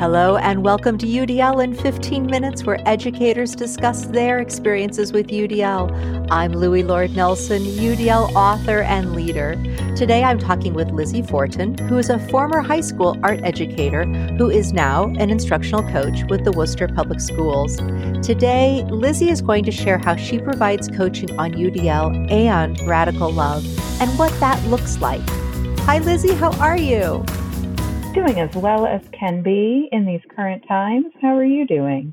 Hello, and welcome to UDL in 15 Minutes, where educators discuss their experiences with UDL. I'm Loui Lord Nelson, UDL author and leader. Today I'm talking with Lizzie Fortin, who is a former high school art educator who is now an instructional coach with the Worcester Public Schools. Today, Lizzie is going to share how she provides coaching on UDL and Radical Love and what that looks like. Hi, Lizzie, how are you? Doing as well as can be in these current times. How are you doing?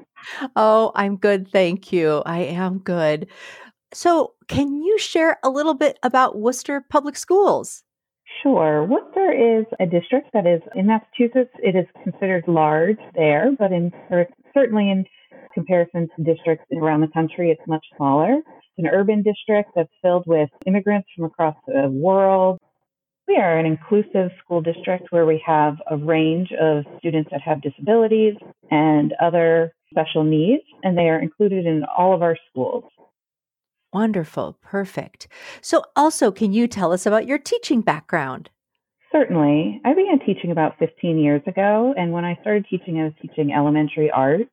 Oh, I'm good. Thank you. I am good. So, can you share a little bit about Worcester Public Schools? Sure. Worcester is a district that is in Massachusetts. It is considered large there, but in certainly in comparison to districts around the country, it's much smaller. It's an urban district that's filled with immigrants from across the world, we are an inclusive school district where we have a range of students that have disabilities and other special needs, and they are included in all of our schools. Wonderful. Perfect. So, also, can you tell us about your teaching background? Certainly. I began teaching about 15 years ago, and when I started teaching, I was teaching elementary art.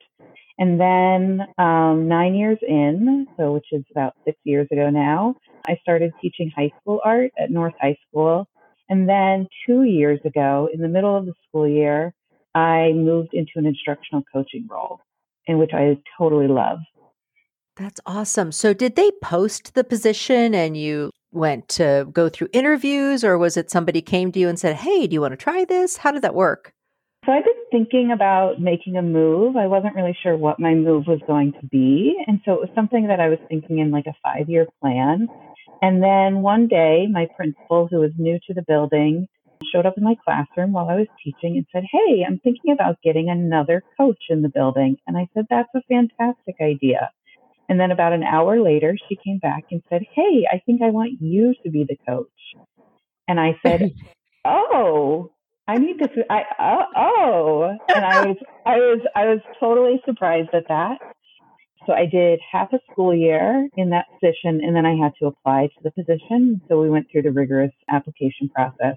And then um, nine years in, so which is about six years ago now, I started teaching high school art at North High School and then two years ago, in the middle of the school year, I moved into an instructional coaching role, in which I totally love. That's awesome. So, did they post the position and you went to go through interviews, or was it somebody came to you and said, Hey, do you want to try this? How did that work? So, I've been thinking about making a move. I wasn't really sure what my move was going to be. And so, it was something that I was thinking in like a five year plan. And then one day, my principal, who was new to the building, showed up in my classroom while I was teaching and said, Hey, I'm thinking about getting another coach in the building. And I said, That's a fantastic idea. And then about an hour later, she came back and said, Hey, I think I want you to be the coach. And I said, Oh, I need to, I, oh, oh. And I was, I was, I was totally surprised at that. So I did half a school year in that position and then I had to apply to the position. So we went through the rigorous application process.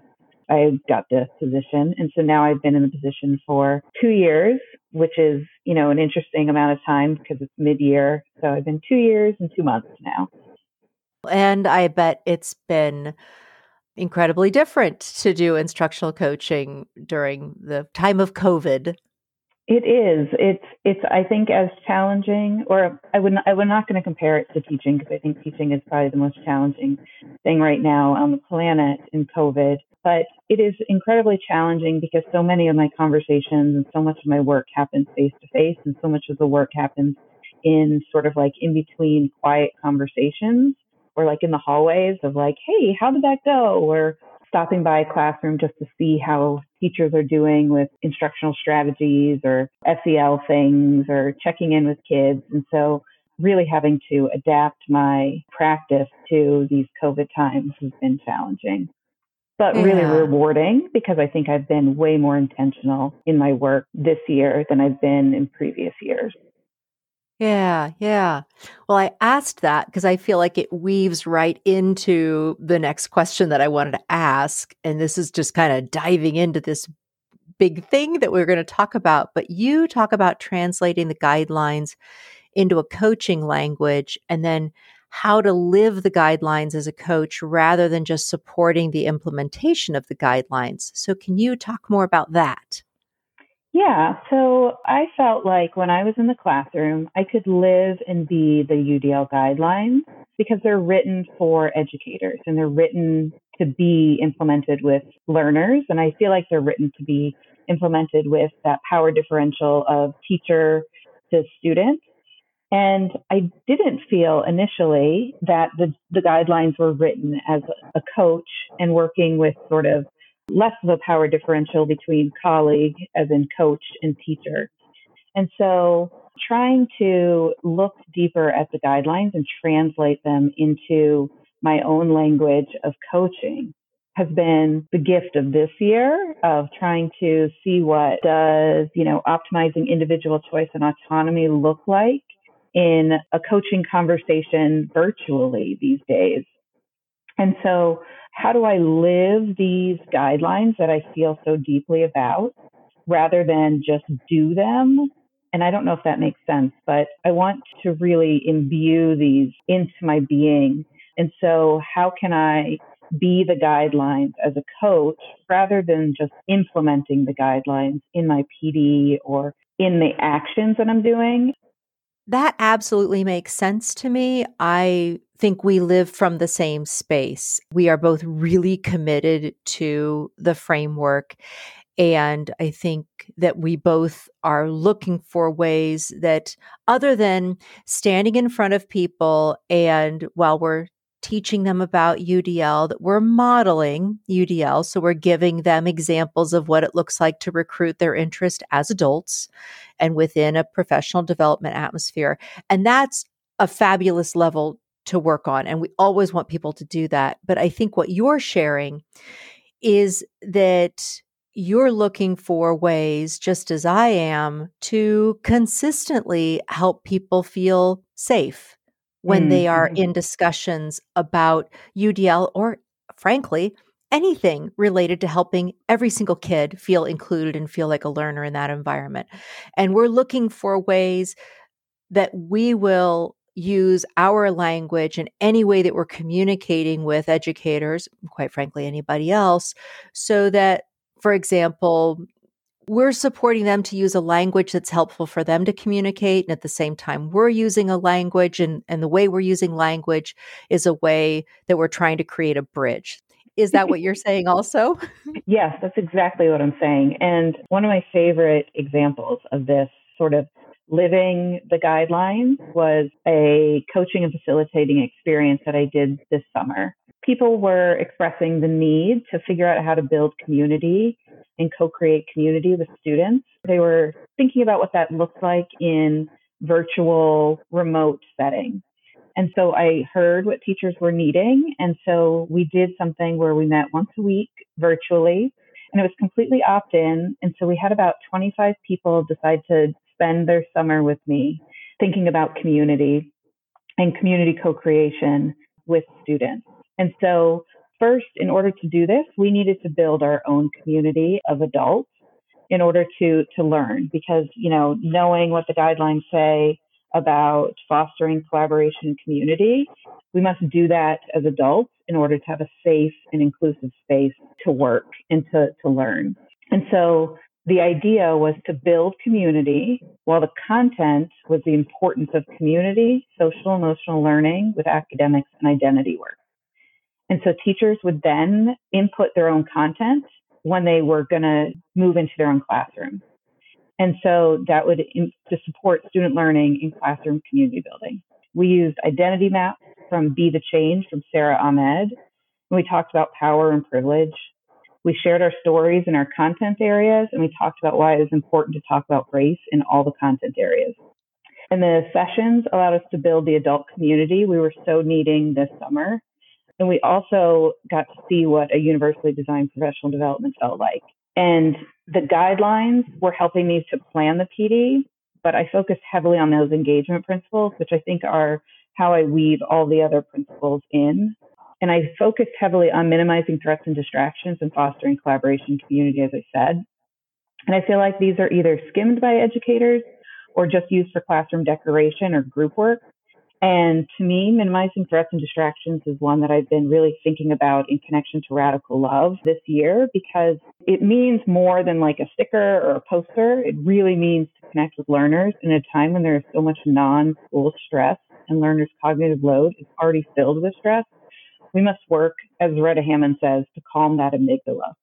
I got the position. And so now I've been in the position for two years, which is, you know, an interesting amount of time because it's mid year. So I've been two years and two months now. And I bet it's been incredibly different to do instructional coaching during the time of COVID. It is. It's. It's. I think as challenging, or I would. I would not going to compare it to teaching because I think teaching is probably the most challenging thing right now on the planet in COVID. But it is incredibly challenging because so many of my conversations and so much of my work happens face to face, and so much of the work happens in sort of like in between quiet conversations or like in the hallways of like, hey, how did that go? Or stopping by a classroom just to see how teachers are doing with instructional strategies or SEL things or checking in with kids. And so really having to adapt my practice to these COVID times has been challenging, but yeah. really rewarding because I think I've been way more intentional in my work this year than I've been in previous years. Yeah, yeah. Well, I asked that because I feel like it weaves right into the next question that I wanted to ask. And this is just kind of diving into this big thing that we're going to talk about. But you talk about translating the guidelines into a coaching language and then how to live the guidelines as a coach rather than just supporting the implementation of the guidelines. So, can you talk more about that? Yeah, so I felt like when I was in the classroom, I could live and be the UDL guidelines because they're written for educators and they're written to be implemented with learners. And I feel like they're written to be implemented with that power differential of teacher to student. And I didn't feel initially that the, the guidelines were written as a coach and working with sort of less of a power differential between colleague, as in coach, and teacher. And so trying to look deeper at the guidelines and translate them into my own language of coaching has been the gift of this year of trying to see what does, you know, optimizing individual choice and autonomy look like in a coaching conversation virtually these days. And so how do I live these guidelines that I feel so deeply about rather than just do them. And I don't know if that makes sense, but I want to really imbue these into my being. And so, how can I be the guidelines as a coach rather than just implementing the guidelines in my PD or in the actions that I'm doing? That absolutely makes sense to me. I think we live from the same space. We are both really committed to the framework. And I think that we both are looking for ways that, other than standing in front of people and while we're teaching them about UDL, that we're modeling UDL. So we're giving them examples of what it looks like to recruit their interest as adults and within a professional development atmosphere. And that's a fabulous level to work on. And we always want people to do that. But I think what you're sharing is that you're looking for ways, just as I am, to consistently help people feel safe when mm-hmm. they are mm-hmm. in discussions about UDL or, frankly, anything related to helping every single kid feel included and feel like a learner in that environment. And we're looking for ways that we will use our language in any way that we're communicating with educators, quite frankly, anybody else, so that for example, we're supporting them to use a language that's helpful for them to communicate. And at the same time, we're using a language, and, and the way we're using language is a way that we're trying to create a bridge. Is that what you're saying also? yes, that's exactly what I'm saying. And one of my favorite examples of this sort of living the guidelines was a coaching and facilitating experience that I did this summer people were expressing the need to figure out how to build community and co-create community with students. They were thinking about what that looks like in virtual remote setting. And so I heard what teachers were needing. And so we did something where we met once a week virtually and it was completely opt in. And so we had about 25 people decide to spend their summer with me thinking about community and community co creation with students. And so, first, in order to do this, we needed to build our own community of adults in order to to learn because you know knowing what the guidelines say about fostering collaboration and community we must do that as adults in order to have a safe and inclusive space to work and to, to learn. And so the idea was to build community while the content was the importance of community social emotional learning with academics and identity work and so teachers would then input their own content when they were going to move into their own classroom. And so that would in, to support student learning in classroom community building. We used identity maps from Be the Change from Sara Ahmed. And we talked about power and privilege. We shared our stories in our content areas and we talked about why it was important to talk about race in all the content areas. And the sessions allowed us to build the adult community we were so needing this summer. And we also got to see what a universally designed professional development felt like. And the guidelines were helping me to plan the PD, but I focused heavily on those engagement principles, which I think are how I weave all the other principles in. And I focused heavily on minimizing threats and distractions and fostering collaboration and community, as I said. And I feel like these are either skimmed by educators or just used for classroom decoration or group work. And to me, minimizing threats and distractions is one that I've been really thinking about in connection to radical love this year because it means more than like a sticker or a poster. It really means to connect with learners in a time when there's so much non school stress and learners' cognitive load is already filled with stress. We must work, as Zaretta Hammond says, to calm that amygdala.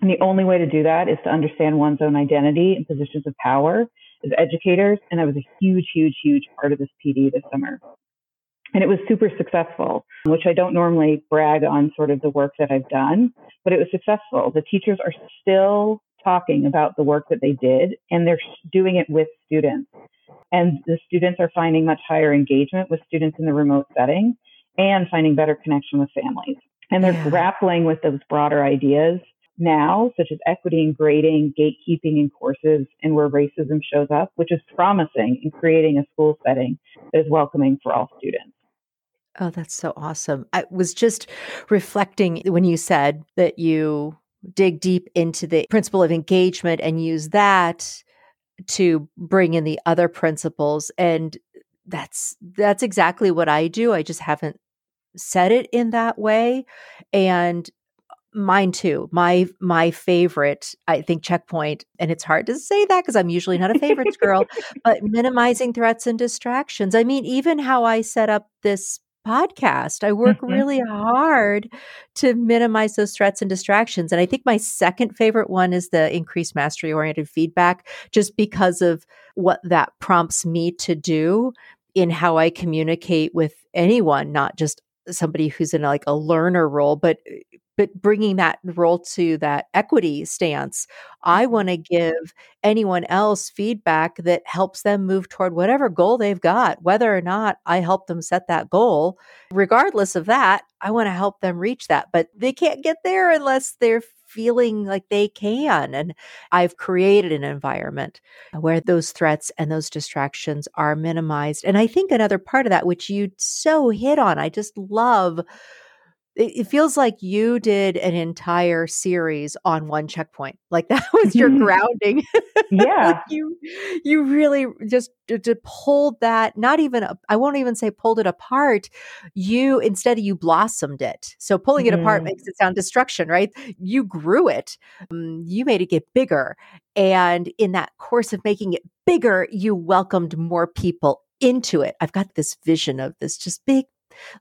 And the only way to do that is to understand one's own identity and positions of power as educators. And I was a huge, huge, huge part of this PD this summer. And it was super successful, which I don't normally brag on sort of the work that I've done, but it was successful. The teachers are still talking about the work that they did and they're doing it with students. And the students are finding much higher engagement with students in the remote setting and finding better connection with families. And they're yeah. grappling with those broader ideas now, such as equity and grading, gatekeeping in courses, and where racism shows up, which is promising in creating a school setting that is welcoming for all students. Oh, that's so awesome. I was just reflecting when you said that you dig deep into the principle of engagement and use that to bring in the other principles and that's that's exactly what I do. I just haven't said it in that way and mine too my my favorite i think checkpoint and it's hard to say that because i'm usually not a favorites girl but minimizing threats and distractions i mean even how i set up this podcast i work mm-hmm. really hard to minimize those threats and distractions and i think my second favorite one is the increased mastery oriented feedback just because of what that prompts me to do in how i communicate with anyone not just somebody who's in like a learner role but but bringing that role to that equity stance i mm-hmm. want to give anyone else feedback that helps them move toward whatever goal they've got whether or not i help them set that goal regardless of that i want to help them reach that but they can't get there unless they're feeling like they can. And I've created an environment where those threats and those distractions are minimized. And I think another part of that, which you so hit on, I just love it, feels like you did an entire series on one checkpoint. Like that was your grounding. Yeah. like you you really just to, pulled that not even I won't even say pulled it apart. You instead you blossomed it. So pulling mm-hmm. it apart mm-hmm. makes it sound destruction, right? You grew it. Um, you made it get bigger. And in that course of making it bigger, you welcomed more people into it. I've got this vision of this just big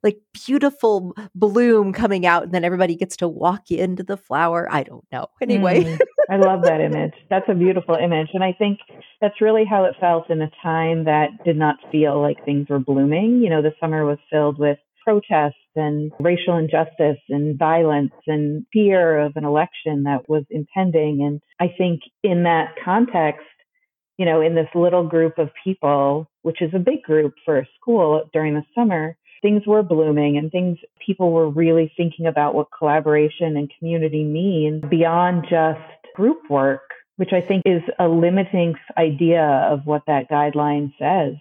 like beautiful bloom coming out and then everybody gets to walk into the flower. I don't know. Anyway. Mm, I love that image. That's a beautiful image. And I think that's really how it felt in a time that did not feel like things were blooming. You know, the summer was filled with protests and racial injustice and violence and fear of an election that was impending. And I think in that context, you know, in this little group of people, which is a big group for a school during the summer, things were blooming and things people were really thinking about what collaboration and community mean beyond just group work, which I think is a limiting idea of what that guideline says.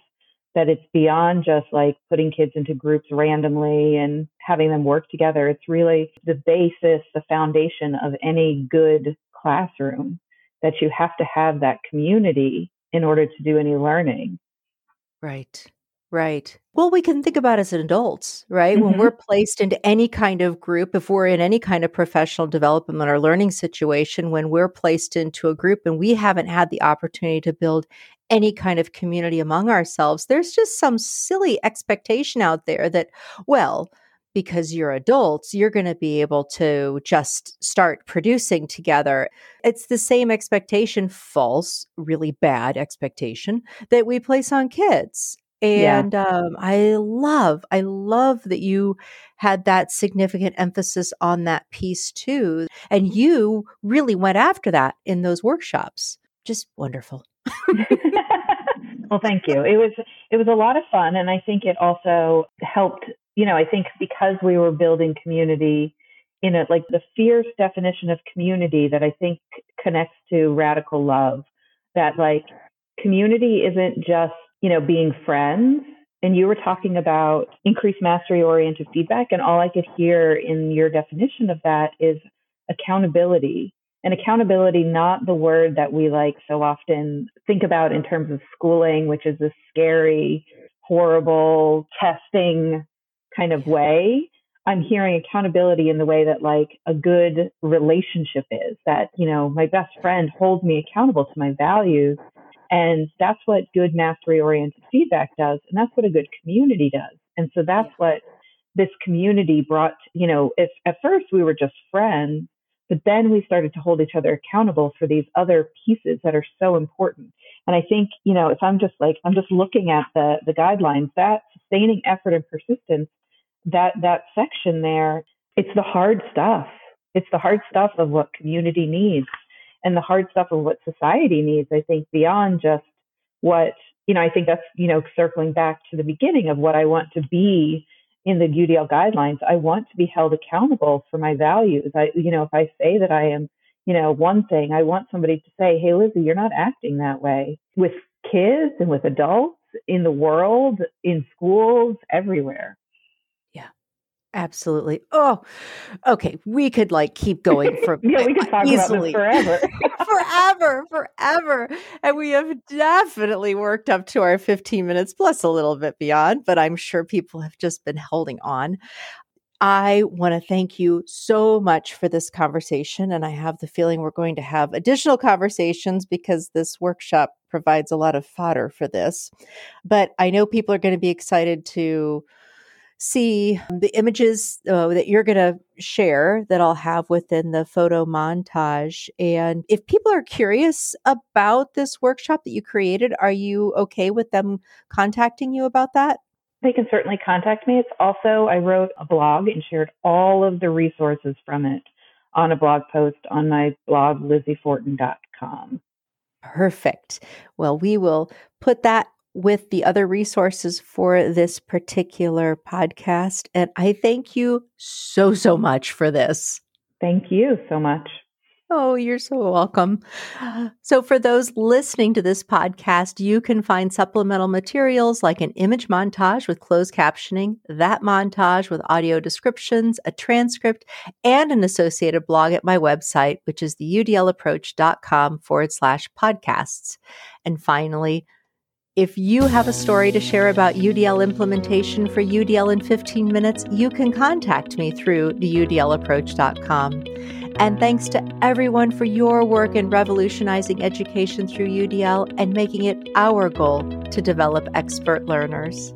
That it's beyond just like putting kids into groups randomly and having them work together. It's really the basis, the foundation of any good classroom that you have to have that community in order to do any learning. Right. Right. Well, we can think about as adults, right? Mm-hmm. When we're placed into any kind of group, if we're in any kind of professional development or learning situation, when we're placed into a group and we haven't had the opportunity to build any kind of community among ourselves, there's just some silly expectation out there that, well, because you're adults, you're going to be able to just start producing together. It's the same expectation, false, really bad expectation that we place on kids. And yeah. um, I love, I love that you had that significant emphasis on that piece too. And you really went after that in those workshops. Just wonderful. well, thank you. It was it was a lot of fun, and I think it also helped. You know, I think because we were building community in it, like the fierce definition of community that I think connects to radical love. That like community isn't just you know, being friends. And you were talking about increased mastery oriented feedback. And all I could hear in your definition of that is accountability. And accountability, not the word that we like so often think about in terms of schooling, which is this scary, horrible testing kind of way. I'm hearing accountability in the way that like a good relationship is that, you know, my best friend holds me accountable to my values and that's what good mastery oriented feedback does. And that's what a good community does. And so that's what this community brought, you know, if at first we were just friends, but then we started to hold each other accountable for these other pieces that are so important. And I think, you know, if I'm just like, I'm just looking at the, the guidelines, that sustaining effort and persistence, that, that section there, it's the hard stuff. It's the hard stuff of what community needs and the hard stuff of what society needs, I think, beyond just what, you know, I think that's, you know, circling back to the beginning of what I want to be in the UDL guidelines. I want to be held accountable for my values. I, you know, if I say that I am, you know, one thing, I want somebody to say, hey, Lizzie, you're not acting that way with kids and with adults in the world, in schools, everywhere. Absolutely. Oh, okay. We could like keep going for yeah, we could talk easily. about this forever. forever, forever. And we have definitely worked up to our 15 minutes plus a little bit beyond, but I'm sure people have just been holding on. I want to thank you so much for this conversation. And I have the feeling we're going to have additional conversations because this workshop provides a lot of fodder for this. But I know people are going to be excited to see the images uh, that you're going to share that I'll have within the photo montage. And if people are curious about this workshop that you created, are you okay with them contacting you about that? They can certainly contact me. It's also, I wrote a blog and shared all of the resources from it on a blog post on my blog, lizziefortin.com. Perfect. Well, we will put that with the other resources for this particular podcast. And I thank you so, so much for this. Thank you so much. Oh, you're so welcome. So, for those listening to this podcast, you can find supplemental materials like an image montage with closed captioning, that montage with audio descriptions, a transcript, and an associated blog at my website, which is the udlapproach.com forward slash podcasts. And finally, if you have a story to share about UDL implementation for UDL in 15 minutes, you can contact me through the udlapproach.com. And thanks to everyone for your work in revolutionizing education through UDL and making it our goal to develop expert learners.